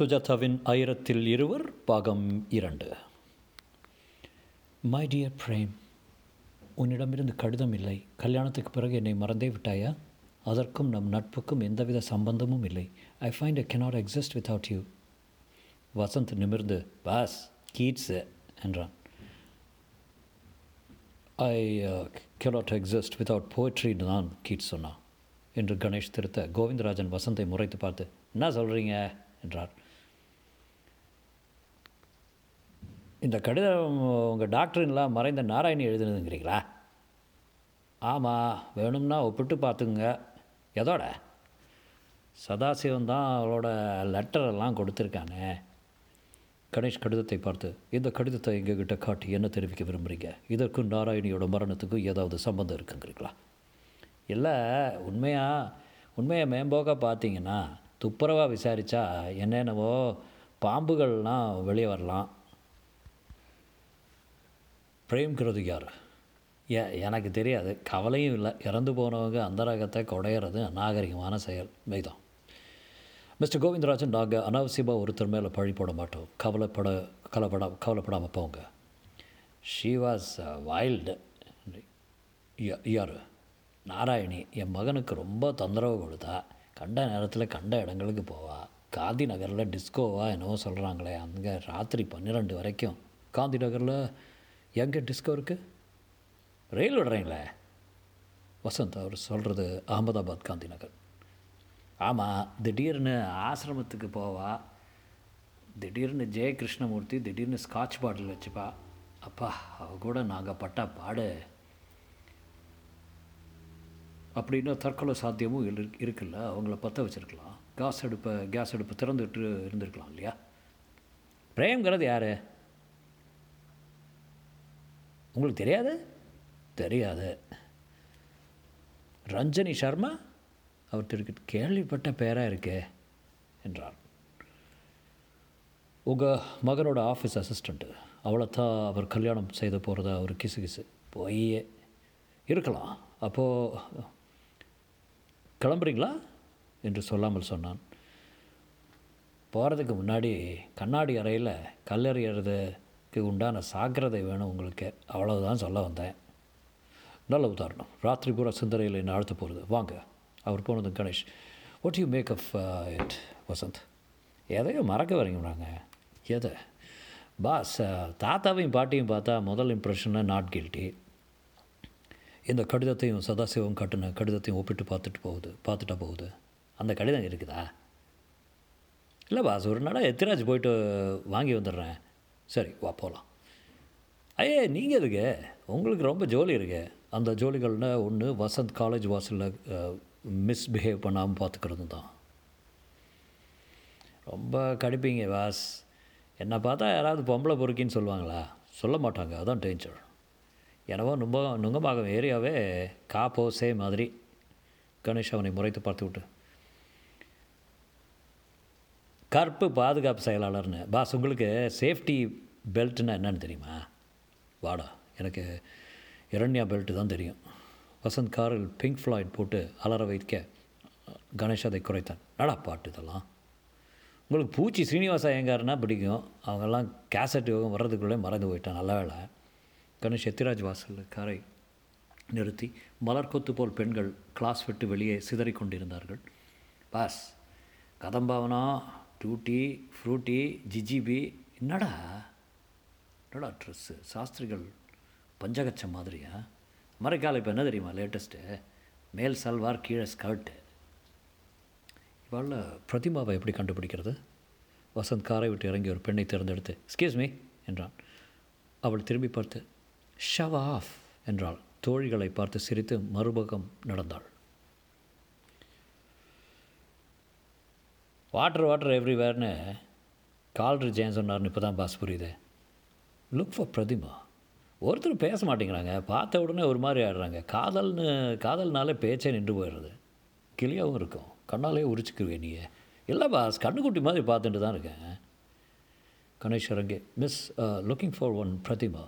சுஜாதாவின் ஆயிரத்தில் இருவர் பாகம் இரண்டு. மை டியர் பிரேம் உன்னிடமிருந்து கடிதம் இல்லை. கல்யாணத்துக்கு பிறகு என்னை மறந்தே விட்டாயா? அதற்கும் நம் நட்புக்கும் எந்தவித சம்பந்தமும் இல்லை. I find I cannot exist without you Vasanth நிமிர்ந்து பாஸ் கீட்ஸ் என்றான். ஐ கெனாட் எக்ஸிஸ்ட் வித்தவுட் போய்ட்ரின்னு தான் கீட்ஸ் சொன்னான். என்று கணேஷ் திருத்த கோவிந்தராஜன் வசந்தை முறைத்து பார்த்து என்ன சொல்கிறீங்க என்றார். இந்த கடிதம் உங்கள் டாக்டர்லாம் மறைந்த நாராயணி எழுதுனதுங்கிறீங்களா? ஆமாம் வேணும்னா ஒப்பிட்டு பார்த்துங்க எதோட? சதாசிவம் தான் அவளோட லெட்டரெல்லாம் கொடுத்துருக்கானே. கணேஷ் கடிதத்தை பார்த்து இந்த கடிதத்தை எங்ககிட்ட காட்டி என்ன தெரிவிக்க விரும்புகிறீங்க இதற்கும் நாராயணியோட மரணத்துக்கும் ஏதாவது சம்பந்தம் இருக்குங்கிறீங்களா? இல்லை உண்மையாக உண்மையை மேம்போக்க பார்த்தீங்கன்னா துப்புரவாக விசாரித்தா என்னென்னவோ பாம்புகள்லாம் வெளியே வரலாம். பிரேம்கிறது யார்? ஏ எனக்கு தெரியாது. கவலையும் இல்லை. இறந்து போனவங்க அந்தரகத்தை கொடையிறது நாகரிகமான செயல். மெய்தான். மிஸ்டர் கோவிந்தராஜன் நாங்கள் அனாவசியமாக ஒருத்தர் மேலே பழி போட மாட்டோம். கவலைப்பட கவலைப்படா கவலைப்படாமல் போங்க. ஷீ வாஸ் வைல்டு யார்? நாராயணி. என் மகனுக்கு ரொம்ப தொந்தரவு கொடுத்தா கண்ட நேரத்தில் கண்ட இடங்களுக்கு போவா. காந்தி நகரில் டிஸ்கோவா என்னவோ சொல்கிறாங்களே அங்கே ராத்திரி பன்னிரெண்டு வரைக்கும். காந்தி நகரில் எங்கே டிஸ்கோ இருக்குது ரயில் விடுறீங்களே? வசந்த் அவர் சொல்கிறது அகமதாபாத் காந்தி நகர். ஆமாம் திடீர்னு ஆசிரமத்துக்கு போவா திடீர்னு ஜெய கிருஷ்ணமூர்த்தி திடீர்னு ஸ்காட்ச் பாட்டில் வச்சுப்பா. அப்பா அவ கூட நாங்கள் பட்டா பாடு. அப்படின்னா தற்கொலை சாத்தியமும் இரு- இருக்குல்ல? அவங்கள பற்ற வச்சுருக்கலாம். கேஸ் அடுப்பை கேஸ் அடுப்பு திறந்துட்டு இருந்திருக்கலாம் இல்லையா? பிரேம்ங்கிறது யார்? உங்களுக்கு தெரியாது? தெரியாது. ரஞ்சனி சர்மா அவர் திருக்கு கேள்விப்பட்ட பேராக இருக்கே என்றார். உங்கள் மகனோட ஆஃபீஸ் அசிஸ்டண்ட்டு அவளை தான் அவர் கல்யாணம் செய்து போகிறதா ஒரு கிசு கிசு போயே. இருக்கலாம். அப்போது கிளம்புறீங்களா? என்று சொல்லாமல் சொன்னான். போகிறதுக்கு முன்னாடி கண்ணாடி அறையில் இதுக்கு உண்டான சாக்கிரதை வேணும் உங்களுக்கு. அவ்வளவுதான் சொல்ல வந்தேன். நல்ல உதாரணம். ராத்திரி பூரா சிந்தனையில் என்ன அழுத்த போகிறது வாங்க அவர் போனது Ganesh. What you make up it Vasanth? எதையோ மறக்க வரீங்களாங்க எதை? பாஸ் தாத்தாவையும் பாட்டியும் பார்த்தா முதல் இம்ப்ரெஷன்னா நாட் கில்ட்டி இந்த கடிதத்தையும் சதாசிவம் கட்டின கடிதத்தையும் ஒப்பிட்டு பார்த்துட்டு போகுது பார்த்துட்டா போகுது. அந்த கடிதம் இருக்குதா? இல்லை பாஸ் ஒரு நாளாக எத்திராஜ் போயிட்டு வாங்கி வந்துடுறேன். சரி வா போகலாம் ஐயே நீங்கள் எதுக்கு? உங்களுக்கு ரொம்ப ஜோலி இருக்கு. அந்த ஜோலிகள்னா ஒன்று வசந்த் காலேஜ் வாசலில் மிஸ்பிஹேவ் பண்ணாமல் பார்த்துக்கிறது தான் ரொம்ப கடுப்பீங்க வாஸ் என்னை பார்த்தா யாராவது பொம்பளை பொறுக்கின்னு சொல்லுவாங்களா? சொல்ல மாட்டாங்க அதான் டேஞ்சர் எனவோ நும்ப நுங்கம்பாக்கம் ஏரியாவே காப்போ சே மாதிரி. கணேஷ் அவனை முறைத்து பார்த்து விட்டு. கற்பு பாதுகாப்பு செயலாளர்னு. பாஸ் உங்களுக்கு சேஃப்டி பெல்ட்னா என்னன்னு தெரியுமா? வாடா எனக்கு இரண்யா பெல்ட்டு தான் தெரியும். வசந்த் காரில் பிங்க் ஃப்ளாய்ட் போட்டு அலற வைக்க கணேஷ் அதை குறைத்தான். நடா பாட்டு இதெல்லாம்? உங்களுக்கு பூச்சி ஸ்ரீனிவாச ஐயங்கார்னா பிடிக்கும். அவங்கெல்லாம் கேசட் யோகம் வர்றதுக்குள்ளே மறந்து போயிட்டான் நல்ல வேலை கணேஷ் எத்திராஜ் வாசல் காரை நிறுத்தி மலர் கொத்து போல் பெண்கள் கிளாஸ் விட்டு வெளியே சிதறிக் கொண்டிருந்தார்கள். பாஸ் கதம்பாவனா டூட்டி ஃப்ரூட்டி ஜிஜிபி என்னடா? என்னடா ட்ரெஸ்ஸு சாஸ்திரிகள் பஞ்சகச்சம் மாதிரியா? மறைக்கால இப்போ என்ன தெரியுமா லேட்டஸ்ட்டு மேல் சல்வார் கீழே ஸ்கர்ட்டு இவாள் பிரதிமாவை எப்படி கண்டுபிடிக்கிறது? வசந்த் காரை விட்டு இறங்கி ஒரு பெண்ணை தேர்ந்தெடுத்து எக்ஸ்கியூஸ் மீ என்றான். அவள் திரும்பி பார்த்து ஷவ் ஆஃப் என்றாள். தோழிகளை பார்த்து சிரித்து மறுபக்கம் நடந்தாள். வாட்டர் வாட்டர் எவ்ரிவேர்னு கால்ரு ஜெயன் சொன்னார்னு இப்போ தான் பாஸ் புரியுது. லுக் ஃபார் பிரதிமா ஒருத்தர் பேச மாட்டேங்கிறாங்க. பார்த்த உடனே ஒரு மாதிரி ஆடுறாங்க காதல்னு காதல்னாலே பேச்சே நின்று போயிடுறது. கிளியாகவும் இருக்கும். கண்ணாலே உரிச்சுக்குருவேன் நீ இல்லை பாஸ் கண்ணுக்குட்டி மாதிரி பார்த்துட்டு தான் இருக்கேன். Ganesh அரங்கே miss looking for one Pratima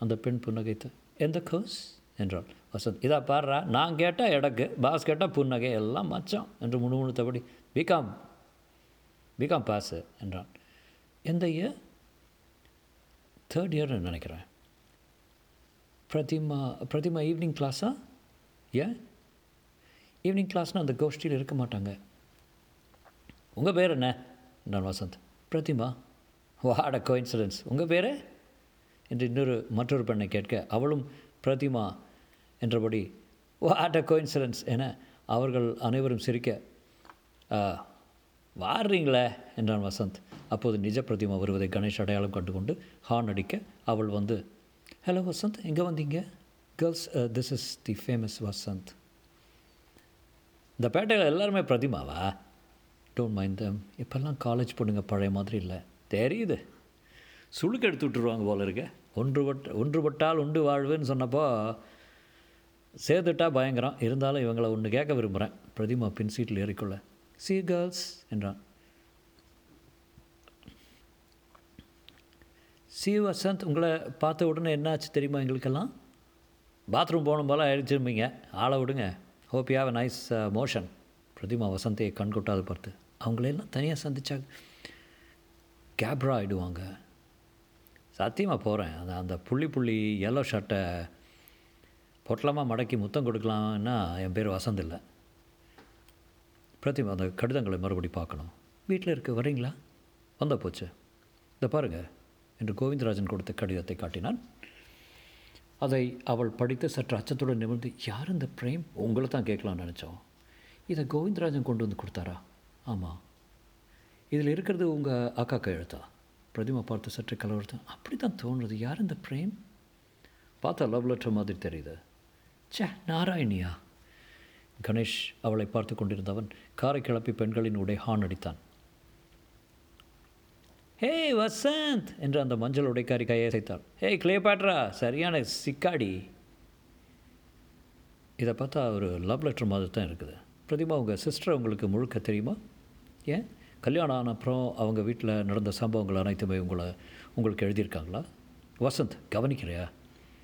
அந்த பெண் புன்னகைத்து எந்த கோர்ஸ் என்றாள். வசந்த் இதா பாடுறா? நான் கேட்டால் எடக்கு பாஸ் கேட்டால் புன்னகை எல்லாம் மச்சம் என்று முணுமுணுத்தபடி பிகாம் பிகாம் பாஸு என்றான் எந்த இயர் தேர்ட் இயர்னு நினைக்கிறேன். பிரதிமா பிரதிமா ஈவினிங் கிளாஸா ஏன் ஈவினிங் கிளாஸ்னால் அந்த கோஷ்டியில் இருக்க மாட்டாங்க. உங்கள் பேர் என்ன? நான் வசந்த். பிரதிமா? வாட கோயின்சிடன்ஸ் உங்கள் பேர்? என்று இன்னொரு மற்றொரு பெண்ணை கேட்க அவளும் பிரதிமா என்றபடி வாட் அ கோயின்சிடன்ஸ் என அவர்கள் அனைவரும் சிரிக்க "ஆ, வாடுறீங்களே என்றான் வசந்த். அப்போது நிஜ பிரதிமா வருவதை கணேஷ் அடையாளம் கண்டுகொண்டு ஹார்ன் அடிக்க அவள் வந்து ஹலோ வசந்த் எங்கே வந்தீங்க? Girls this is the famous Vasanth. இந்த பேட்டையில் எல்லாருமே பிரதிமாவா? டோன்ட் மைண்ட் தம் இப்போல்லாம் காலேஜ் பொண்ணுங்க பழைய மாதிரி இல்லை. தெரியுது. சுளுக்கு எடுத்து விட்டுருவாங்க போல இருக்க. ஒன்றுபட் ஒன்றுபட்டால் உண்டு வாழ்வுன்னு சொன்னப்போ சேர்த்துட்டா பயங்கரம். இருந்தாலும் இவங்களை ஒன்று கேட்க விரும்புகிறேன் பிரதிமா பின் சீட்டில் ஏறிக்கொள்ள சி கேர்ள்ஸ் என்றான். சி வசந்த் உங்களை பார்த்த உடனே என்னாச்சு தெரியுமா எங்களுக்கெல்லாம்? பாத்ரூம் போகணும் போல் அழிச்சிருப்பீங்க ஆளை விடுங்க. Hope you have nice motion Pratima வசந்தையை கண்கொட்டாது பார்த்து. அவங்களெல்லாம் தனியாக சந்தித்தா கேப்ரா ஆகிடுவாங்க சத்தியமாக போகிறேன் அந்த அந்த புள்ளி புள்ளி எல்லோ ஷர்ட்டை பொட்டலமாக மடக்கி முத்தம் கொடுக்கலாம்னா என் பேர் வசந்த் இல்லை. பிரதிமா அந்த கடிதங்களை மறுபடி பார்க்கணும். வீட்டில் இருக்க வரீங்களா? வந்த போச்சு. இதை பாருங்கள் என்று கோவிந்தராஜன் கொடுத்த கடிதத்தை காட்டினான். அதை அவள் படித்து சற்று அச்சத்துடன் நிமிர்ந்து யார் இந்த பிரேம்? உங்களை தான் கேட்கலாம்னு நினச்சோம். இதை கோவிந்தராஜன் கொண்டு வந்து கொடுத்தாரா? ஆமாம் இதில் இருக்கிறது உங்கள் அக்கா கையெழுத்தா பிரதிமா பார்த்து சற்று கலவரத்தான் அப்படி தான் தோணுது யார் இந்த பிரேம்? பார்த்தா லவ் லெட்டர் மாதிரி தெரியுது. ச்சே நாராயணியா? கணேஷ் அவளை பார்த்து கொண்டிருந்தவன் காரை கிளப்பி பெண்களின் உடை ஹான் அடித்தான். ஹே வசந்த்! என்று அந்த மஞ்சள் உடைக்காரி கையை அசைத்தாள் ஹே கிளேபாட்ரா சரியான சிக்காடி. இதை பார்த்தா ஒரு லவ் லெட்டர் மாதிரி தான் இருக்குது. பிரதிமா உங்கள் சிஸ்டர் உங்களுக்கு முழுக்க தெரியுமா? ஏன்? கல்யாணம் ஆன அப்புறம் அவங்க வீட்டில் நடந்த சம்பவங்கள் அனைத்துமே உங்களை உங்களுக்கு எழுதியிருக்காங்களா? வசந்த் கவனிக்கிறியா?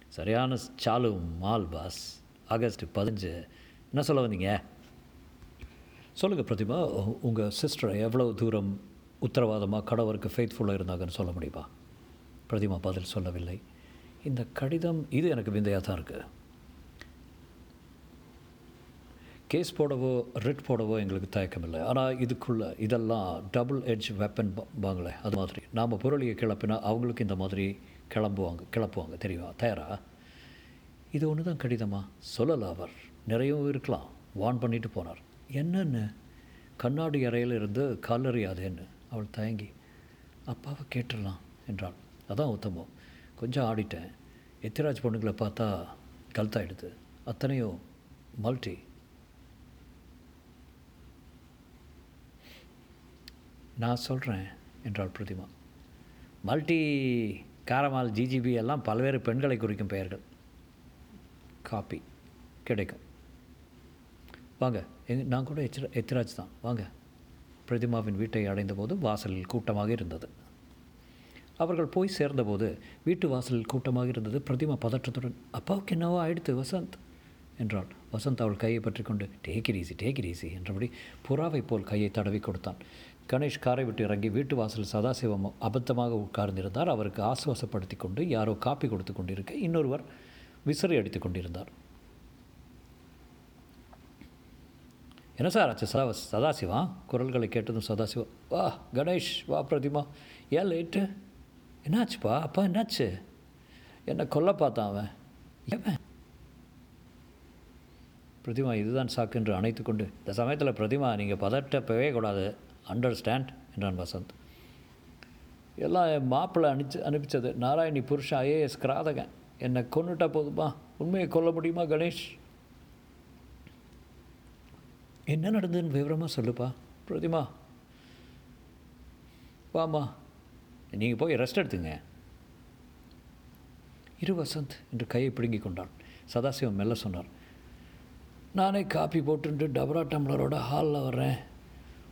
சரியான சாலு மால் பாஸ். ஆகஸ்ட் பதினஞ்சு என்ன சொல்ல வந்தீங்க? சொல்லுங்கள் பிரதிமா உங்கள் சிஸ்டர் எவ்வளவு தூரம் உத்தரவாதமாக கடவுளுக்கு ஃபெய்த்ஃபுல்லாக இருந்தாங்கன்னு சொல்ல முடியுமா? பிரதிமா பதில் சொல்லவில்லை. இந்த கடிதம் இது எனக்கு விந்தையாக தான் இருக்குது கேஸ் போடவோ ரிட் போடவோ எங்களுக்கு தயக்கம் இல்லை ஆனால் இதுக்குள்ளே இதெல்லாம் டபுள் எட்ஜ் வெப்பன் வாங்களே அது மாதிரி. நாம் பொருளியை கிளப்பினா அவங்களுக்கு இந்த மாதிரி கிளம்புவாங்க கிளப்புவாங்க. தெரியுமா? தயாரா? இது ஒன்று தான் கடிதமா? சொல்லலை அவர். நிறையவும் இருக்கலாம். வான் பண்ணிட்டு போனார். என்னென்னு? கண்ணாடி அறையில் இருந்து கல்லறியாதேன்னு அவள் தயங்கி அப்பாவை கேட்டுடலாம் என்றாள். அதான் உத்தமம். கொஞ்சம் ஆடிட்டேன். எத்திராஜ் பொண்ணுங்களை பார்த்தா கல்த்தாயிடுது அத்தனையும் மல்டி. நான் சொல்கிறேன் என்றாள் பிரதிமா. மல்டி காரமால் ஜிஜிபி எல்லாம் பல்வேறு பெண்களை குறிக்கும் பெயர்கள். காப்பி. கிடைக்கும். வாங்க. எங் நான் கூட எச்சிர எத்திராஜ் தான். வாங்க. பிரதிமாவின் வீட்டை அடைந்தபோது வாசலில் கூட்டமாக இருந்தது. அவர்கள் போய் சேர்ந்தபோது வீட்டு வாசலில் கூட்டமாக இருந்தது பிரதிமா பதற்றத்துடன் அப்பாவுக்கு என்னவோ ஆயிடுத்து வசந்த்? என்றாள். வசந்த் அவள் கையை பற்றி கொண்டு take it easy take it easy என்றபடி புறாவைப் போல் கையை தடவி கொடுத்தான். கணேஷ் காரை விட்டு இறங்கி வீட்டு வாசல் சதாசிவம் அபத்தமாக உட்கார்ந்திருந்தார். அவருக்கு ஆசுவாசப்படுத்தி கொண்டு யாரோ காப்பி கொடுத்து கொண்டிருக்க இன்னொருவர் விசிறி அடித்து கொண்டிருந்தார். என்ன சார் ஆச்சு சதா சதாசிவா? குரல்களை கேட்டதும் சதாசிவா வா கணேஷ் வா பிரதிமா ஏன் லேட்டு என்னாச்சுப்பா? அப்பா என்னாச்சு? என்னை கொல்ல பார்த்தான் அவன். ஏன்? பிரதிமா இதுதான் சாக்கு என்று அணைத்து கொண்டு இந்த சமயத்தில் பிரதிமா நீங்கள் பதட்டப்பவே கூடாது. அண்டர்ஸ்டாண்ட் என்றான் வசந்த். எல்லாம் என் மாப்பிள்ளை அனுப்பிச்சு அனுப்பிச்சது. நாராயணி புருஷன் ஐஏஎஸ் கிராதகன். என்னை கொண்டுட்டா போதுமா? உண்மையை கொல்ல முடியுமா கணேஷ்? என்ன நடந்ததுன்னு விவரமாக சொல்லுப்பா. பிரதிமா. வாம்மா. நீங்கள் போய் ரெஸ்ட் எடுத்துங்க. இரு வசந்த் என்று கையை பிடுங்கி கொண்டான். சதாசிவம் மெல்ல சொன்னார். நானே காப்பி போட்டுட்டு டபரா டம்ளரோட ஹாலில் வர்றேன்.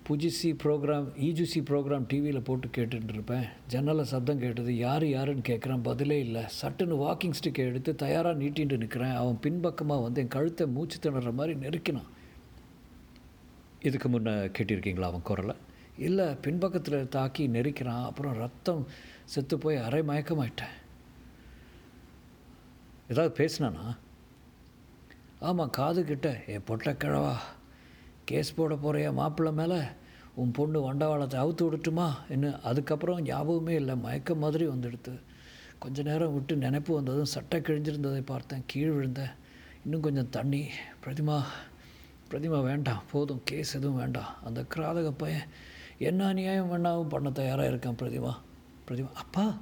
புஜிசி ப்ரோக்ராம் இஜிசி ப்ரோக்ராம் டிவியில் போட்டு கேட்டுட்டு இருப்பேன். ஜன்னலில் சப்தம் கேட்டது யார் யாருன்னு கேட்குறான் பதிலே இல்லை. சட்டுன்னு வாக்கிங் ஸ்டிக்கை எடுத்து தயாராக நீட்டின்ட்டு நிற்கிறேன் அவன் பின்பக்கமாக வந்து என் கழுத்தை மூச்சு திணற மாதிரி நெருக்கினான். இதுக்கு முன்னே கேட்டிருக்கீங்களா அவன் குரலை? இல்லை பின்பக்கத்தில் தாக்கி நெரிக்கிறான் அப்புறம் ரத்தம் செத்து போய் அரை மயக்கமாயிட்டேன். ஏதாவது பேசினானா? ஆமாம் காது கிட்ட ஏ பொட்டை கிழவா கேஸ் போட போகிற மாப்பிள்ளை மேலே? உன் பொண்ணு வண்டவாளத்தை அவுத்து விடட்டுமா? என்ன அதுக்கப்புறம் ஞாபகமே இல்லை மயக்கம் மாதிரி வந்துடுத்து. கொஞ்ச நேரம் விட்டு நினைப்பு வந்ததும் சட்டை கிழிஞ்சிருந்ததை பார்த்தேன் கீழ் விழுந்தேன். இன்னும் கொஞ்சம் தண்ணி பிரதிமா பிரதிமா வேண்டாம் போதும் கேஸ் எதுவும் வேண்டாம். அந்த கிராதக பையன் என்ன அநியாயம் வேணாவும் பண்ண தயாராக இருக்கான் பிரதிமா. பிரதிமா அப்பா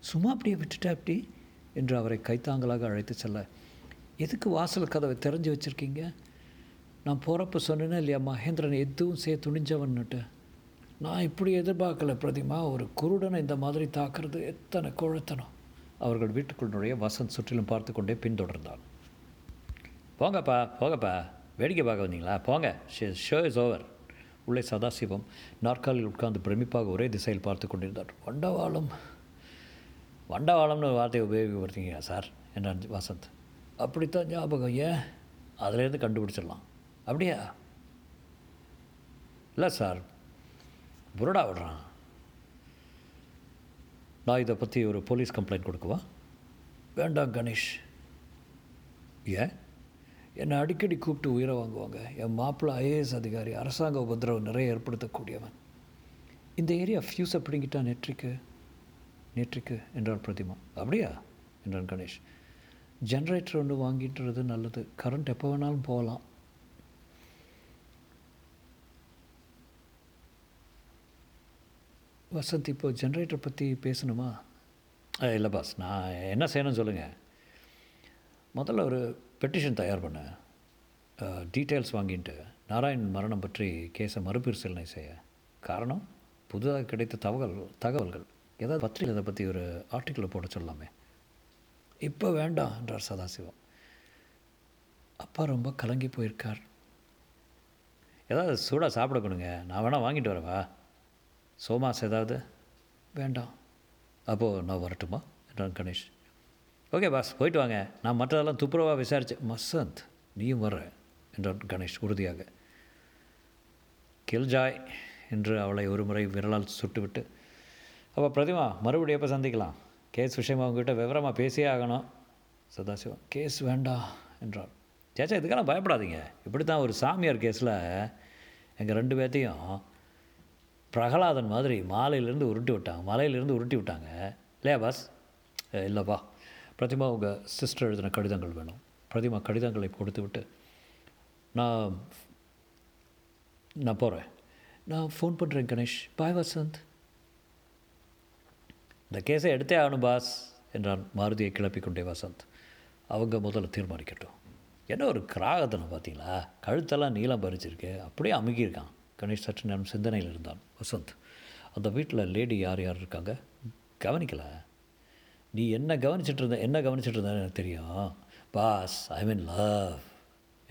சும்மா அப்படியே விட்டுட்டா அப்படி என்று அவரை கைத்தாங்கலாக அழைத்து செல்ல. எதுக்கு வாசல் கதவை திறஞ்சு வச்சுருக்கீங்க? நான் போகிறப்ப சொன்னேனே இல்லையா மகேந்திரன் எதுவும் செய்ய துணிஞ்சவன்னுட்டு. நான் இப்படி எதிர்பார்க்கல பிரதிமா ஒரு குருடனை இந்த மாதிரி தாக்குறது எத்தனை குழத்தனம். அவர்கள் வீட்டுக்குள் நுழைய வசந்த் சுற்றிலும் பார்த்து கொண்டே பின்தொடர்ந்தான். போங்கப்பா போங்கப்பா. வேடிக்கை பார்க்க வந்தீங்களா? போங்க. ஷோ இஸ் ஓவர் உள்ளே சதாசிவம் நாற்காலில் உட்கார்ந்து பிரமிப்பாக ஒரே திசையில் பார்த்து கொண்டிருந்தார். வண்டவாளம். வண்டவாளம்னு ஒரு வார்த்தையை உபயோகப்படுத்திங்களா சார்? என்றான் வசந்த். அப்படித்தான் ஞாபகம். ஏன்? அதிலேருந்து கண்டுபிடிச்சிடலாம். அப்படியா? இல்லை சார். புரடா விடுறான். நான் இதை பற்றி ஒரு போலீஸ் கம்ப்ளைண்ட் கொடுக்கவா? வேண்டாம் கணேஷ். ஏன்? என்னை அடிக்கடி கூப்பிட்டு உயிரை வாங்குவாங்க. என் மாப்பிள்ளை ஐஏஎஸ் அதிகாரி அரசாங்க உபதிரவம் நிறைய ஏற்படுத்தக்கூடியவன். இந்த ஏரியா ஃப்யூஸை பிடுங்கிட்டா நெற்றிக்கு நேற்றுக்கு என்றான் பிரதிமா. அப்படியா? என்றான் கணேஷ். ஜென்ரேட்டர் ஒன்று வாங்கிட்டுறது நல்லது. கரண்ட் எப்போ வேணாலும் போகலாம். வசந்த் இப்போது ஜென்ரேட்டர் பற்றி பேசணுமா? இல்லை பாஸ் நான் என்ன செய்யணும்னு சொல்லுங்கள் முதல்ல ஒரு பெட்டிஷன் தயார் பண்ணேன் டீட்டெயில்ஸ் வாங்கிட்டு நாராயண் மரணம் பற்றி கேஸை மறுபரிசீலனை செய்ய. காரணம் புதுதாக கிடைத்த தகவல் தகவல்கள். ஏதாவது பத்திரிகை இதை பற்றி ஒரு ஆர்டிக்கிளை போட சொல்லலாமே. இப்போ வேண்டாம் என்றார் சதாசிவம். அப்பா ரொம்ப கலங்கி போயிருக்கார். ஏதாவது சூடாக சாப்பிட கொடுங்க நான் வேணால் வாங்கிட்டு வரவா? சோமாஸ் ஏதாவது? வேண்டாம். அப்போது நான் வரட்டுமா? என்றான் கணேஷ். ஓகே பாஸ் போயிட்டு வாங்க. நான் மற்றதெல்லாம் துப்புரவாக விசாரித்தேன் மசந்த் நீயும் வர்ற என்றான் கணேஷ் உறுதியாக. கில்ஜாய் என்று அவளை ஒரு முறை விரலால் சுட்டுவிட்டு அப்போ பிரதிமா மறுபடியும் எப்போ சந்திக்கலாம்? கேஸ் விஷயமா உங்ககிட்ட விவரமாக பேசியே ஆகணும். சதாசிவம் கேஸ் வேண்டாம் என்றார் சேச்சா இதுக்கெல்லாம் பயப்படாதீங்க. இப்படி தான் ஒரு சாமியார் கேஸில் எங்கள் ரெண்டு பேர்த்தையும் பிரகலாதன் மாதிரி மாலையிலேருந்து உருட்டி விட்டாங்க மலையிலேருந்து உருட்டி விட்டாங்க. இல்லையா பாஸ் இல்லைப்பா பிரதிமா உங்கள் சிஸ்டர் எழுதின கடிதங்கள் வேணும். பிரதிமா கடிதங்களை கொடுத்து விட்டு நான் நான் போகிறேன் நான் ஃபோன் பண்ணுறேன் கணேஷ். பாய் வசந்த். இந்த கேஸை எடுத்தே ஆகணும் பாஸ் என்றான் மாருதியை கிளப்பி கொண்டே வசந்த். அவங்க முதல்ல தீர்மானிக்கட்டும். என்ன ஒரு கிராகத்தனம் பார்த்தீங்களா கழுத்தெல்லாம் நீளம் பறிச்சிருக்கு. அப்படியே அமுகியிருக்கான் கணேஷ் சற்று நேரம் சிந்தனையில் இருந்தான் வசந்த். அந்த வீட்டில் லேடி யார் யார் இருக்காங்க? கவனிக்கலை. நீ என்ன கவனிச்சிட்டு இருந்த என்ன கவனிச்சிட்டு இருந்தான்னு எனக்கு தெரியும். பாஸ் ஐ மீன் லவ்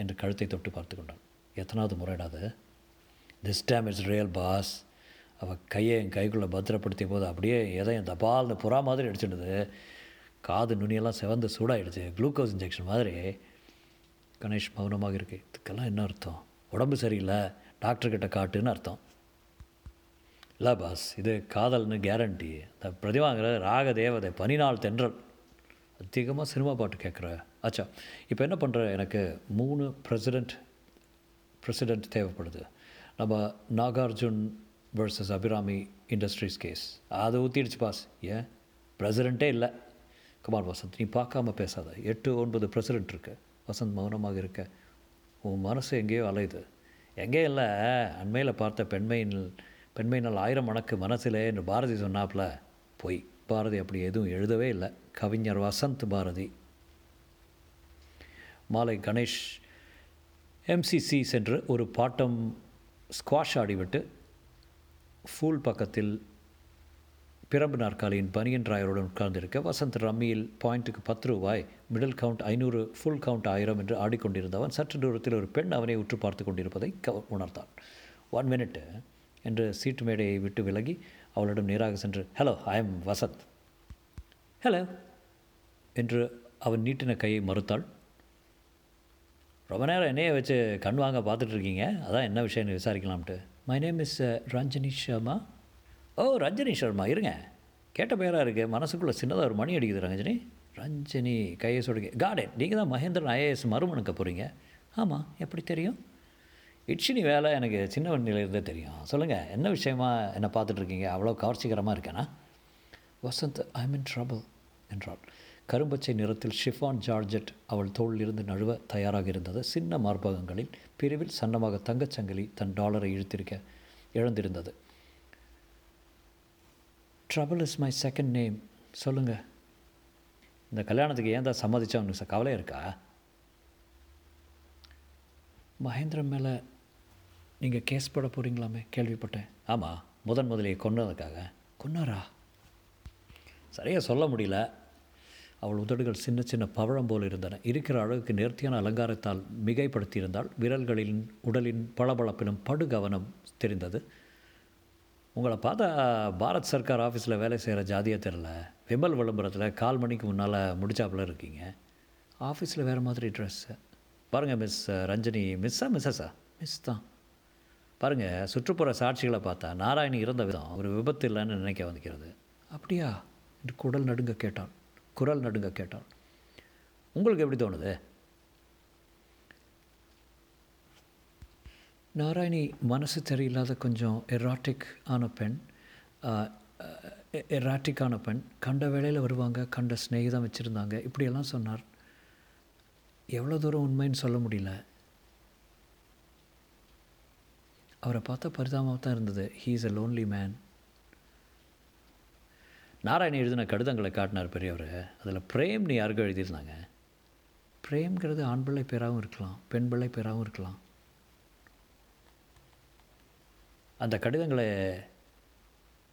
என்று கழுத்தை தொட்டு பார்த்து கொண்டான். எத்தனாவது முறையிடாது this time it's real boss அவள் கையை என் கைக்குள்ளே பத்திரப்படுத்திய போது அப்படியே எதையும் தபால்னு புறா மாதிரி அடிச்சிடுது. காது நுனியெல்லாம் செவந்து சூடாயிடுச்சு குளுக்கோஸ் இன்ஜெக்ஷன் மாதிரி. கணேஷ் மௌனமாக இருக்குது இதுக்கெல்லாம் என்ன அர்த்தம்? உடம்பு சரியில்லை. டாக்டர்கிட்ட காட்டுன்னு அர்த்தம். இல்லை பாஸ் இது காதல்னு கேரண்டி இந்த பிரதிவாங்கிற ராக தேவதை பனிநாள் தென்றல். அதிகமாக சினிமா பாட்டு கேட்குற. ஆச்சா இப்போ என்ன பண்ணுற எனக்கு மூணு பிரசிடெண்ட் பிரசிடெண்ட் தேவைப்படுது. நம்ம Nagarjun versus Abhirami industries case அதை ஊற்றிடுச்சு பாஸ். ஏன்? பிரசிடெண்ட்டே இல்லை. குமார் வசந்த் நீ பார்க்காம பேசாத. எட்டு ஒன்பது பிரசிடெண்ட் இருக்கு. வசந்த் மௌனமாக இருக்க. உன் மனசு எங்கேயோ அலையுது. எங்கேயும் இல்லை. அண்மையில் பார்த்த பெண்மையின் பெண்மையினால் ஆயிரம் மணக்கு மனசிலே என்று பாரதி சொன்னாப்புல பொய். பாரதி அப்படி எதுவும் எழுதவே இல்லை. கவிஞர் வசந்த் பாரதி. மாலை கணேஷ் எம்சிசி சென்று ஒரு பாட்டம் ஸ்குவாஷ் ஆடிவிட்டு ஃபூல் பக்கத்தில் பிரம்பு நாற்காலியின் பனியன் ராயருடன் உட்கார்ந்திருக்க வசந்த் ரம்மியில் பாயிண்ட்டுக்கு பத்து ரூபாய் மிடில் கவுண்ட் ஐநூறு ஃபுல் கவுண்ட் ஆயிரம் என்று ஆடிக்கொண்டிருந்தவன் சற்று தூரத்தில் ஒரு பெண் அவனை உற்று பார்த்து கொண்டிருப்பதை க உணர்ந்தான். ஒன் மினிட்டு என்று சீட்டு மேடையை விட்டு விலகி அவளிடம் நேராக சென்று hello I am Vasanth hello என்று அவன் நீட்டின கையை மறுத்தாள். ரொம்ப நேரம் என்னையை வச்சு கண் வாங்க பார்த்துட்டு இருக்கீங்க. அதான் என்ன விஷயம்னு விசாரிக்கலாம்ட்டு. My name is Ranjani Sharma oh Ranjani Sharma இருங்க. கேட்ட பேராக இருக்குது மனசுக்குள்ளே சின்னதாக ஒரு மணி அடிக்குது ரஞ்சனி ரஞ்சனி கையை சொல்லுங்க கார்டன் நீங்கள் தான் மகேந்திரன் ஐஏஎஸ் மறுமணுக்க போகிறீங்க ஆமாம் எப்படி தெரியும்? இட்சினி வேலை எனக்கு சின்ன வண்டியிலேருந்தே தெரியும். சொல்லுங்கள் என்ன விஷயமா என்னை பார்த்துட்ருக்கீங்க? அவ்வளோ கவர்ச்சிகரமாக இருக்கேனா? வசந்த் ஐ இன் ட்ரபிள் என்றாள். கரும்பச்சை நிறத்தில் ஷிஃபான் ஜார்ஜெட் அவள் தோளிலிருந்து நழுவ தயாராக இருந்தது. சின்ன மார்பகங்களில் பிரிவில் சன்னமாக தங்கச்சங்கிலி தன் டாலரை இழுத்திருக்க இழந்திருந்தது trouble is my second name சொல்லுங்கள் இந்த கல்யாணத்துக்கு ஏன் தான் சம்மதிச்சா உனக்கு கவலை இருக்கா? மகேந்திரன் மேலே நீங்கள் கேஸ் போட போகிறீங்களாமே கேள்விப்பட்டேன். ஆமாம் முதன் முதலியை கொன்னதுக்காக. கொன்னாரா? சரியாக சொல்ல முடியல. அவள் உதடுகள் சின்ன சின்ன பவழம் போல் இருந்தன. இருக்கிற அளவுக்கு நேர்த்தியான அலங்காரத்தால் மிகைப்படுத்தியிருந்தால் விரல்களின் உடலின் பளபளப்பிலும் படுகவனம் தெரிந்தது. உங்களை பார்த்தா பாரத் சர்க்கார் ஆஃபீஸில் வேலை செய்கிற ஜாதியாக தெரில. விமல் விளம்பரத்தில் கால் மணிக்கு முன்னால் முடிச்சாப்புல இருக்கீங்க. ஆஃபீஸில் வேறு மாதிரி ட்ரெஸ்ஸு பாருங்கள் மிஸ் ரஞ்சனி மிஸ்ஸா மிஸ்ஸஸா மிஸ் தான். பாருங்கள் சுற்றுப்புற சாட்சிகளை பார்த்தா நாராயணி இறந்த விதம் ஒரு விபத்து இல்லைன்னு நினைக்க வந்துக்கிறது. அப்படியா? என்று குடல் நடுங்க கேட்டான். குரல் நடுங்க கேட்டான். உங்களுக்கு எப்படி தோணுது? நாராயணி மனசு தெரியில்லாத கொஞ்சம் எராட்டிக் ஆன பெண் எராட்டிக்கான பெண் கண்ட வேலையில் வருவாங்க கண்ட ஸ்நேகிதம் வச்சுருந்தாங்க. இப்படியெல்லாம் சொன்னார். எவ்வளோ தூரம் உண்மைன்னு சொல்ல முடியல. அவரை பார்த்தா பரிதாபமாக தான் இருந்தது. He is a lonely man Narayani எழுதின கடிதங்களை காட்டினார் பெரியவர். அதில் பிரேம்னு யாருக்கும் எழுதியிருந்தாங்க. பிரேம்ங்கிறது ஆண் பிள்ளை பேராகவும் இருக்கலாம் பெண் பிள்ளை பேராகவும் இருக்கலாம். அந்த கடிதங்களை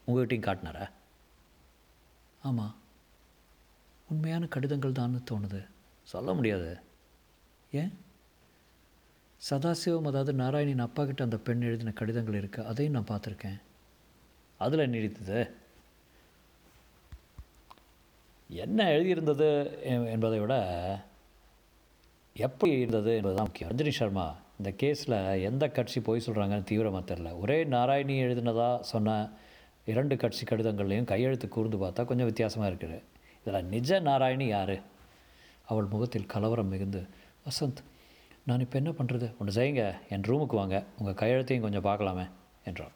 உங்கள்கிட்டையும் காட்டினாரா? ஆமாம் உண்மையான கடிதங்கள் தான்னு தோணுது. சொல்ல முடியாது. ஏன்? சதாசிவம் அதாவது நாராயணின் அப்பா கிட்ட அந்த பெண் எழுதின கடிதங்கள் இருக்குது அதையும் நான் பார்த்துருக்கேன். அதில் நீடித்தது என்ன எழுதியிருந்தது என்பதை விட எப்படி இருந்தது என்பதுதான் முக்கியம். ரஞ்சினி சர்மா இந்த கேஸில் எந்த கட்சி போய் சொல்கிறாங்கன்னு தீவிரமாக தெரில ஒரே நாராயணி எழுதினதாக சொன்ன இரண்டு கட்சி கடிதங்கள்லையும் கையெழுத்து கூர்ந்து பார்த்தா கொஞ்சம் வித்தியாசமாக இருக்குது. இதில் நிஜ நாராயணி யார்? அவள் முகத்தில் கலவரம் மிகுந்து வசந்த் நான் இப்போ என்ன பண்ணுறது ஒன்று செய்யுங்க. என் ரூமுக்கு வாங்க. உங்கள் கையெழுத்தையும் கொஞ்சம் பார்க்கலாமே என்றான்.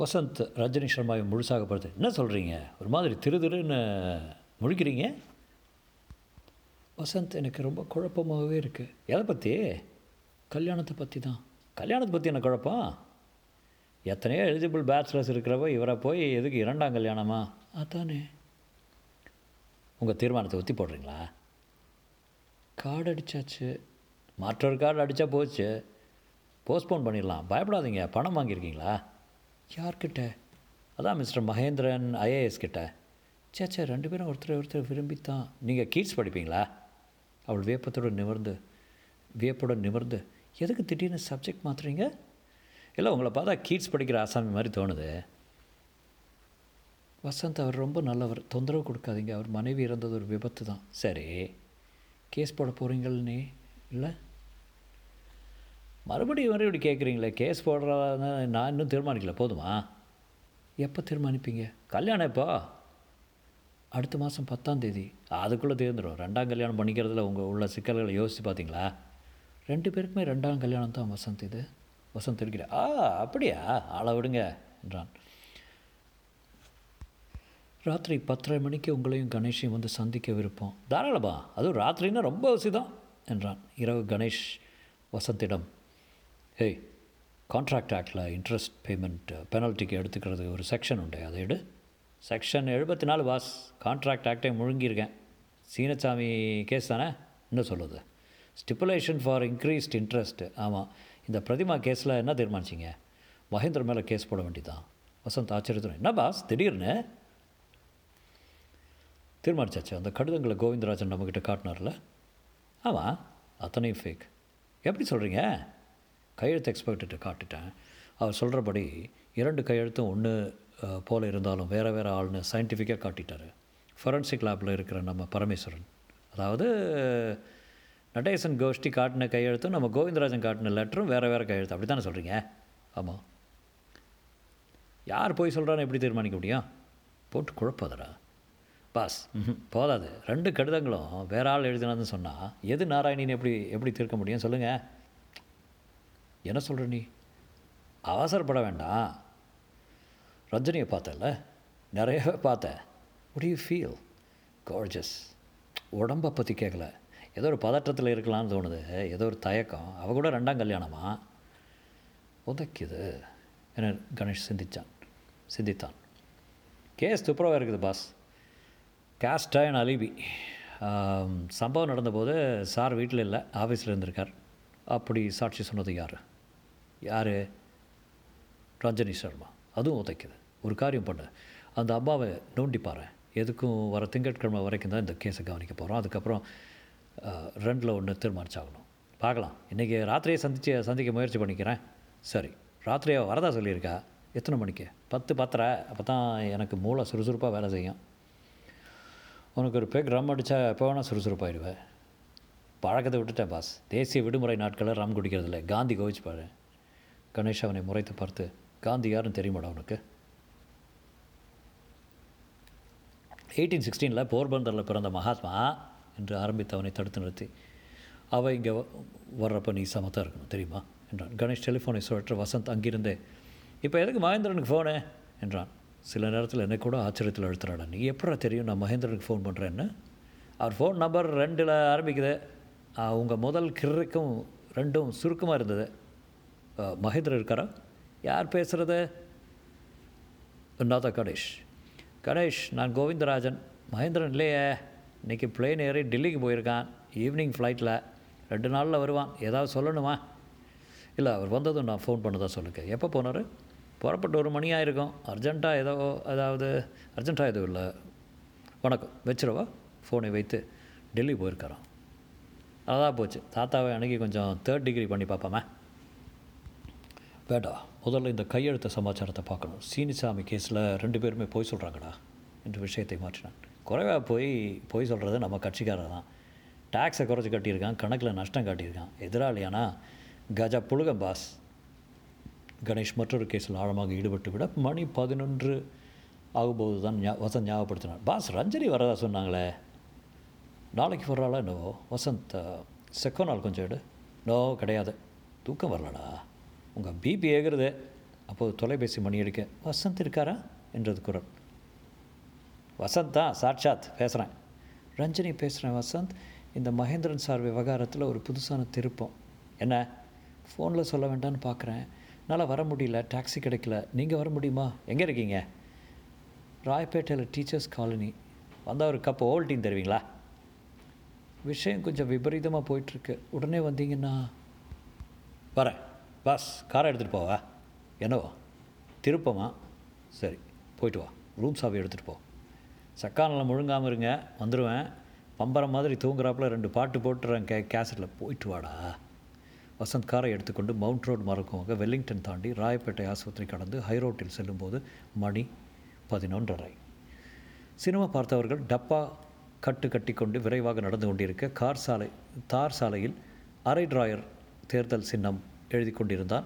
வசந்த் ரஜினி சர்மாவை முழுசாக பார்த்து என்ன சொல்கிறீங்க ஒரு மாதிரி திரு திருன்னு முழிக்கிறீங்க? வசந்த் எனக்கு ரொம்ப குழப்பமாகவே இருக்குது எதை பற்றி கல்யாணத்தை பற்றி தான். கல்யாணத்தை பற்றி என்ன குழப்பம்? எத்தனையோ எலிஜிபிள் பேச்சுலர்ஸ் இருக்கிறவோ இவரை போய் எதுக்கு இரண்டாம் கல்யாணமா? அதானே. உங்கள் தீர்மானத்தை ஒத்தி போடுறீங்களா? காடு அடித்தாச்சு மற்றொரு கார்டு அடித்தா போச்சு. போஸ்ட்போன் பண்ணிடலாம். பயப்படாதீங்க. பணம் வாங்கியிருக்கீங்களா? யார்கிட்ட? அதான் மிஸ்டர் மகேந்திரன் ஐஏஎஸ் கிட்ட. சேச்சே ரெண்டு பேரும் ஒருத்தர் ஒருத்தர் விரும்பித்தான். நீங்கள் கீட்ஸ் படிப்பீங்களா? அவள் வியப்பத்தோடு நிமிர்ந்து வியப்போடு நிமிர்ந்து எதுக்கு திடீர்னு சப்ஜெக்ட் மாற்றுறீங்க இல்லை உங்களை பார்த்தா கீட்ஸ் படிக்கிற ஆசாமி மாதிரி தோணுது. வசந்த் அவர் ரொம்ப நல்லவர். தொந்தரவு கொடுக்காதீங்க. அவர் மனைவி இறந்தது ஒரு விபத்து தான் சரி. கேஸ் போட போகிறீங்கள்னே இல்லை? மறுபடியும் மறுபடியும் கேட்குறீங்களே கேஸ் போடுறதா நான் இன்னும் தீர்மானிக்கல போதுமா? எப்போ தீர்மானிப்பீங்க? கல்யாணம் எப்போ? அடுத்த மாதம் பத்தாம் தேதி. அதுக்குள்ளே தேர்ந்துடும் ரெண்டாம் கல்யாணம் பண்ணிக்கிறதுல உங்கள் உள்ள சிக்கல்களை யோசித்து பார்த்தீங்களா ரெண்டு பேருக்குமே ரெண்டாம் கல்யாணம் தான் வசந்த் இது. வசந்த் இருக்கிற. ஆ அப்படியா? ஆளை விடுங்க என்றான். ராத்திரி பத்தரை மணிக்கு உங்களையும் கணேஷையும் வந்து சந்திக்க விருப்பம் தாராளமா. அதுவும் ராத்திரின்னா ரொம்ப அவசியம் என்றான். இரவு கணேஷ் வசந்திடம். ஹேய் கான்ட்ராக்ட் ஆக்டில் இன்ட்ரெஸ்ட் பேமெண்ட் பெனல்ட்டிக்கு எடுத்துக்கிறது ஒரு செக்ஷன் உண்டு. அதை எடு. செக்ஷன் எழுபத்தி நாலு பாஸ் கான்ட்ராக்ட் ஆக்டே முழுங்கியிருக்கேன். சீனசாமி கேஸ் தானே? என்ன சொல்லுது ஸ்டிப்புலேஷன் ஃபார் இன்க்ரீஸ்ட் இன்ட்ரெஸ்ட் ஆமாம் இந்த பிரதிமா கேஸில் என்ன தீர்மானிச்சிங்க? மகேந்திர மேலே கேஸ் போட வேண்டியதான் வசந்த் ஆச்சரியத்துடன் என்ன பாஸ் திடீர்னு? தீர்மானிச்சாச்சு. அந்த கடிதங்களை கோவிந்தராஜன் நம்மக்கிட்ட காட்டினார்ல. ஆமாம் அத்தனையும் ஃபேக் எப்படி சொல்கிறீங்க கையெழுத்து எக்ஸ்பர்ட்டு காட்டிட்டேன். அவர் சொல்கிறபடி இரண்டு கையெழுத்தும் ஒன்று போல் இருந்தாலும் வேறு வேறு ஆள்னு சயின்டிஃபிக்காக காட்டிட்டார். ஃபொரன்சிக் லேபில் இருக்கிற நம்ம பரமேஸ்வரன். அதாவது நடேசன் கோஷ்டி காட்டின கையெழுத்தும் நம்ம கோவிந்தராஜன் காட்டின லெட்டரும் வேறு வேறு கையெழுத்து. அப்படி தானே சொல்கிறீங்க ஆமாம் யார் போய் சொல்கிறான்னு எப்படி தீர்மானிக்க முடியும்? போட்டு குழப்பாதடா. பாஸ் ம் போதாது. ரெண்டு கடிதங்களும் வேற ஆள் எழுதினான்னு சொன்னால் எது நாராயணின்னு எப்படி எப்படி தீர்க்க முடியும்? சொல்லுங்கள் என்ன சொல்கிற நீ? அவசரப்பட வேண்டாம். ரஞ்சனியை பார்த்தல நிறையவே பார்த்தேன். Would you feel feel? உடம்பை பற்றி கேட்கல ஏதோ ஒரு பதற்றத்தில் இருக்கலாம்னு தோணுது. ஏதோ ஒரு தயக்கம். அவ கூட ரெண்டாம் கல்யாணமா? உதைக்குது. என கணேஷ் சிந்திச்சான். சிந்தித்தான். கேஸ் துப்புரவாக இருக்குது பாஸ். கேஸ்டா என் அலிபி. சம்பவம் நடந்தபோது சார் வீட்டில் இல்லை ஆஃபீஸில் இருந்திருக்கார். அப்படி சாட்சி சொன்னது யார்? யார்? ரஞ்சனி சர்மா. அதுவும் உதைக்குது. ஒரு காரியம் பண்ணு. அந்த அம்மாவை நோண்டிப்பாரு எதுக்கும் வர திங்கட்கிழமை வரைக்கும் தான் இந்த கேஸை கவனிக்க போகிறோம் அதுக்கப்புறம் ரெண்டில் ஒன்று தீர்மானிச்சாகணும். பார்க்கலாம். இன்றைக்கி ராத்திரியே சந்திச்சு சந்திக்க முயற்சி பண்ணிக்கிறேன். சரி. ராத்திரியை வரதா சொல்லியிருக்கா? எத்தனை மணிக்கு? பத்து பத்தரை. அப்போ தான் எனக்கு மூளை சுறுசுறுப்பாக வேலை செய்யும். உனக்கு ஒரு பெக் ரம் அடித்தா எப்போ வேணால் சுறுசுறுப்பாயிடுவேன் பழக்கத்தை விட்டுட்டேன் பாஸ் தேசிய விடுமுறை நாட்களில் ரம் குடிக்கிறதில்ல. காந்தி கோவிச்சு பாரு. கணேஷ் அவனை முறைத்து பார்த்து காந்தி யாருன்னு தெரியுமாடா உனக்கு? எயிட்டீன் சிக்ஸ்டீனில் போர்பந்தரில் பிறந்த மகாத்மா என்று ஆரம்பித்து அவனை தடுத்து நிறுத்தி அவள் இங்கே வர்றப்ப நீ சமத்தாக இருக்கணும் தெரியுமா? என்றான். கணேஷ் டெலிஃபோனை சுழற்ற வசந்த் அங்கிருந்தே இப்போ எதுக்கு மகேந்திரனுக்கு ஃபோனு என்றான். சில நேரத்தில் என்னை கூட ஆச்சரியத்தில் அழுத்துறாடா நீ எப்படா தெரியும் நான் மகேந்திரனுக்கு ஃபோன் பண்ணுறேன்னு அவர் ஃபோன் நம்பர் ரெண்டில் ஆரம்பிக்குது. உங்கள் முதல் கிறுக்கும் ரெண்டும் சுருக்கமாக இருந்தது. மகேந்திரன் இருக்காரா? யார் பேசுகிறது நாதா கணேஷ். கணேஷ் நான் கோவிந்தராஜன். மகேந்திரன் இல்லையே. இன்றைக்கி பிளேன் ஏறி டெல்லிக்கு போயிருக்கான். ஈவினிங் ஃப்ளைட்டில் ரெண்டு நாளில் வருவான். ஏதாவது சொல்லணுமா? இல்லை அவர் வந்ததும் நான் ஃபோன் பண்ணதாக சொல்லுங்க. எப்போ போனார்? புறப்பட்டு ஒரு மணி ஆயிருக்கும். அர்ஜென்ட்டாக ஏதோ அதாவது அர்ஜென்ட்டாக எதுவும் இல்லை. வணக்கம். வச்சிருவா ஃபோனை வைத்து டெல்லி போயிருக்காராம். அதான் போச்சு. தாத்தாவை அன்றைக்கி கொஞ்சம் தேர்ட் டிகிரி பண்ணி பார்ப்போமே? வேடா முதல்ல இந்த கையெழுத்த சமாச்சாரத்தை பார்க்கணும். சீனிசாமி கேஸில் ரெண்டு பேருமே போய் சொல்கிறாங்கடா என்று விஷயத்தை மாற்றினான். குறைவாக போய் போய் சொல்கிறது நம்ம கட்சிக்காரர் தான். டேக்ஸை குறைச்சி கட்டியிருக்கான் கணக்கில் நஷ்டம் காட்டியிருக்கான். எதிராளியானா கஜா புழுக பாஸ். கணேஷ் மற்றொரு கேஸில் ஆழமாக ஈடுபட்டு விட மணி பதினொன்று ஆகும்போது தான் ஞா வசந்த் ஞாபகப்படுத்தினார். பாஸ் ரஞ்சனி வரதா சொன்னாங்களே? நாளைக்கு வர்றாளா என்னவோ? வசந்த் செக்கோ நாள் கொஞ்சம் எடு. நோ கிடையாது. தூக்கம் வரலடா. உங்கள் பிபி ஏகிறது அப்போது தொலைபேசி மணி அடிக்க வசந்த் இருக்காரா? என்றது குரல். வசந்த் தான் சாட்சாத் பேசுகிறேன் ரஞ்சனி பேசுகிறேன் வசந்த். இந்த மகேந்திரன் சார் விவகாரத்தில் ஒரு புதுசான திருப்பம். என்ன? ஃபோனில் சொல்ல வேண்டாம்னு பார்க்குறேன் என்னால் வர முடியல டாக்ஸி கிடைக்கல. நீங்கள் வர முடியுமா? எங்கே இருக்கீங்க? ராயப்பேட்டையில் டீச்சர்ஸ் காலனி. வந்தால் ஒரு கப் ஓல்டீன் தருவீங்களா? விஷயம் கொஞ்சம் விபரீதமாக போயிட்டுருக்கு. உடனே வந்தீங்கன்னா வரேன். பாஸ் காரை எடுத்துகிட்டு போவா? என்னவா? திருப்பமா? சரி போயிட்டு வா. ரூம் சாவி எடுத்துகிட்டு போ. சக்கானெல்லாம் முழுங்காமல் இருங்க வந்துடுவேன் பம்பரம் மாதிரி தூங்குறாப்புல ரெண்டு பாட்டு போட்டுறேன் கே கேசட்டில் போயிட்டு வாடா. வசந்த் காரை எடுத்துக்கொண்டு மவுண்ட் ரோடு மறக்குவாங்க வெல்லிங்டன் தாண்டி ராயப்பேட்டை ஆஸ்பத்திரி கடந்து ஹை ரோட்டில் செல்லும்போது மணி பதினொன்றரை. சினிமா பார்த்தவர்கள் டப்பா கட்டு கட்டிக்கொண்டு விரைவாக நடந்து கொண்டிருக்க கார் சாலை தார் சாலையில் அரை டிராயர் தேர்தல் சின்னம். எழுதி கொண்டிருந்தான்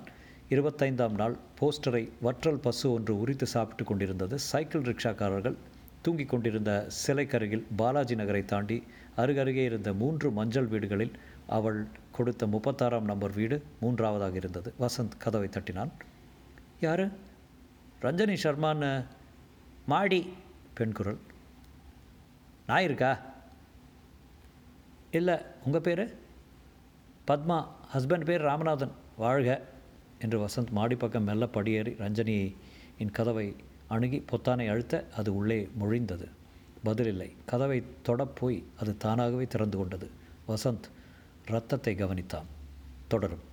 இருபத்தைந்தாம் நாள் போஸ்டரை வற்றல் பசு ஒன்று உரித்து சாப்பிட்டு கொண்டிருந்தது. சைக்கிள் ரிக்ஷாக்காரர்கள் தூங்கிக் கொண்டிருந்த சிலைக்கருகில் பாலாஜி நகரை தாண்டி அருகருகே இருந்த மூன்று மஞ்சள் வீடுகளில் அவள் கொடுத்த முப்பத்தாறாம் நம்பர் வீடு மூன்றாவதாக இருந்தது. வசந்த் கதவை தட்டினான். யாரு? ரஞ்சனி சர்மான்னு மாடி பெண் குரல். நான் இருக்கா? இல்லை. உங்கள் பேர்? பத்மா. ஹஸ்பண்ட் பேர் ராமநாதன். வாழ்க என்று வசந்த் மாடிப்பக்கம் மெல்ல படியேறி ரஞ்சனியை என் கதவை அணுகி பொத்தானை அழுத்த அது உள்ளே மொழிந்தது. பதிலில்லை. கதவை தொடப்போய் அது தானாகவே திறந்து கொண்டது. வசந்த் ரத்தத்தை கவனித்தான். தொடரும்.